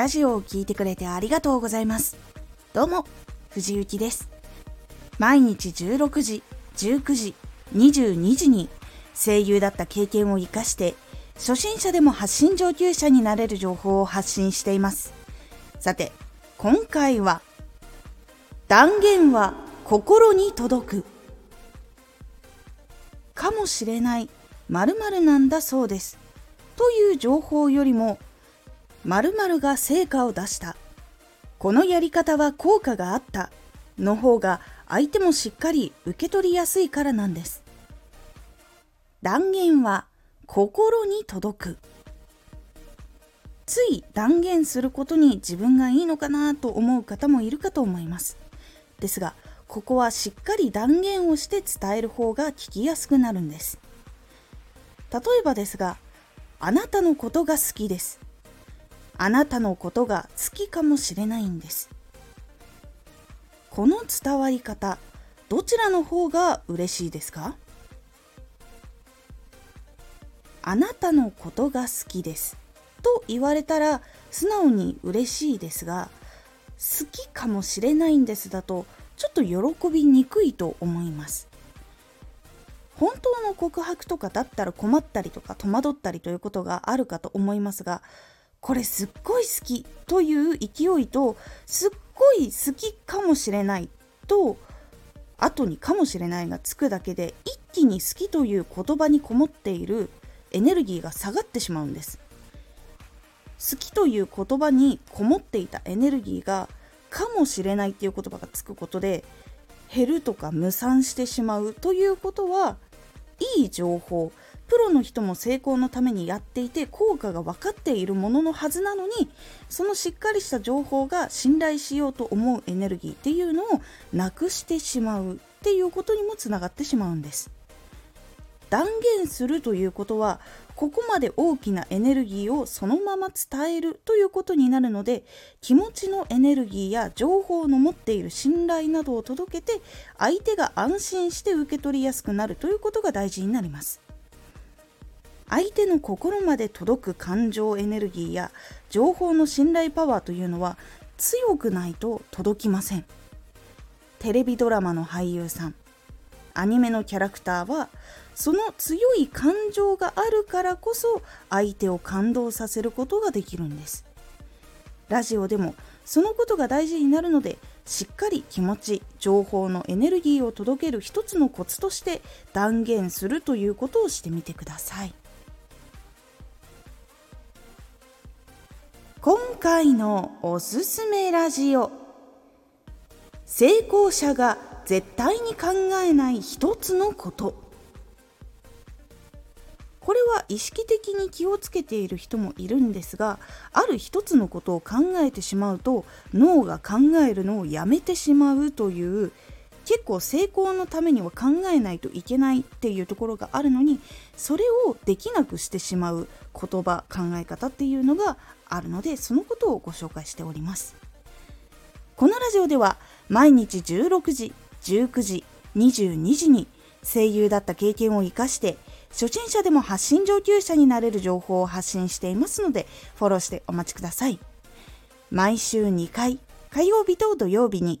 ラジオを聴いてくれてありがとうございます。どうも、藤幸です。毎日16時、19時、22時に声優だった経験を活かして初心者でも発信上級者になれる情報を発信しています。さて、今回は断言は心に届くかもしれない〇〇なんだそうですという情報よりも〇〇が成果を出した。このやり方は効果があった。の方が相手もしっかり受け取りやすいからなんです。断言は心に届く。つい断言することに自分がいいのかなと思う方もいるかと思います。ですがここはしっかり断言をして伝える方が聞きやすくなるんです。例えばですがあなたのことが好きです。あなたのことが好きかもしれないんです。この伝わり方どちらの方が嬉しいですか？あなたのことが好きです。と言われたら素直に嬉しいですが好きかもしれないんですだとちょっと喜びにくいと思います。本当の告白とかだったら困ったりとか戸惑ったりということがあるかと思いますがこれすっごい好きという勢いとすっごい好きかもしれないと後にかもしれないがつくだけで一気に好きという言葉にこもっているエネルギーが下がってしまうんです。好きという言葉にこもっていたエネルギーがかもしれないっていう言葉がつくことで減るとか無産してしまうということはいい情報。プロの人も成功のためにやっていて効果が分かっているもののはずなのにそのしっかりした情報が信頼しようと思うエネルギーっていうのをなくしてしまうっていうことにもつながってしまうんです。断言するということはここまで大きなエネルギーをそのまま伝えるということになるので気持ちのエネルギーや情報の持っている信頼などを届けて相手が安心して受け取りやすくなるということが大事になります相手の心まで届く感情エネルギーや情報の信頼パワーというのは強くないと届きません。テレビドラマの俳優さん。アニメのキャラクターはその強い感情があるからこそ相手を感動させることができるんです。ラジオでもそのことが大事になるのでしっかり気持ち情報のエネルギーを届ける一つのコツとして断言するということをしてみてください。今回のおすすめラジオ。成功者が絶対に考えない一つのこと。これは意識的に気をつけている人もいるんですがある一つのことを考えてしまうと脳が考えるのをやめてしまうという結構成功のためには考えないといけないっていうところがあるのにそれをできなくしてしまう言葉考え方っていうのがあるのでそのことをご紹介しております。このラジオでは毎日16時19時22時に声優だった経験を生かして初心者でも発信上級者になれる情報を発信していますのでフォローしてお待ちください。毎週2回火曜日と土曜日に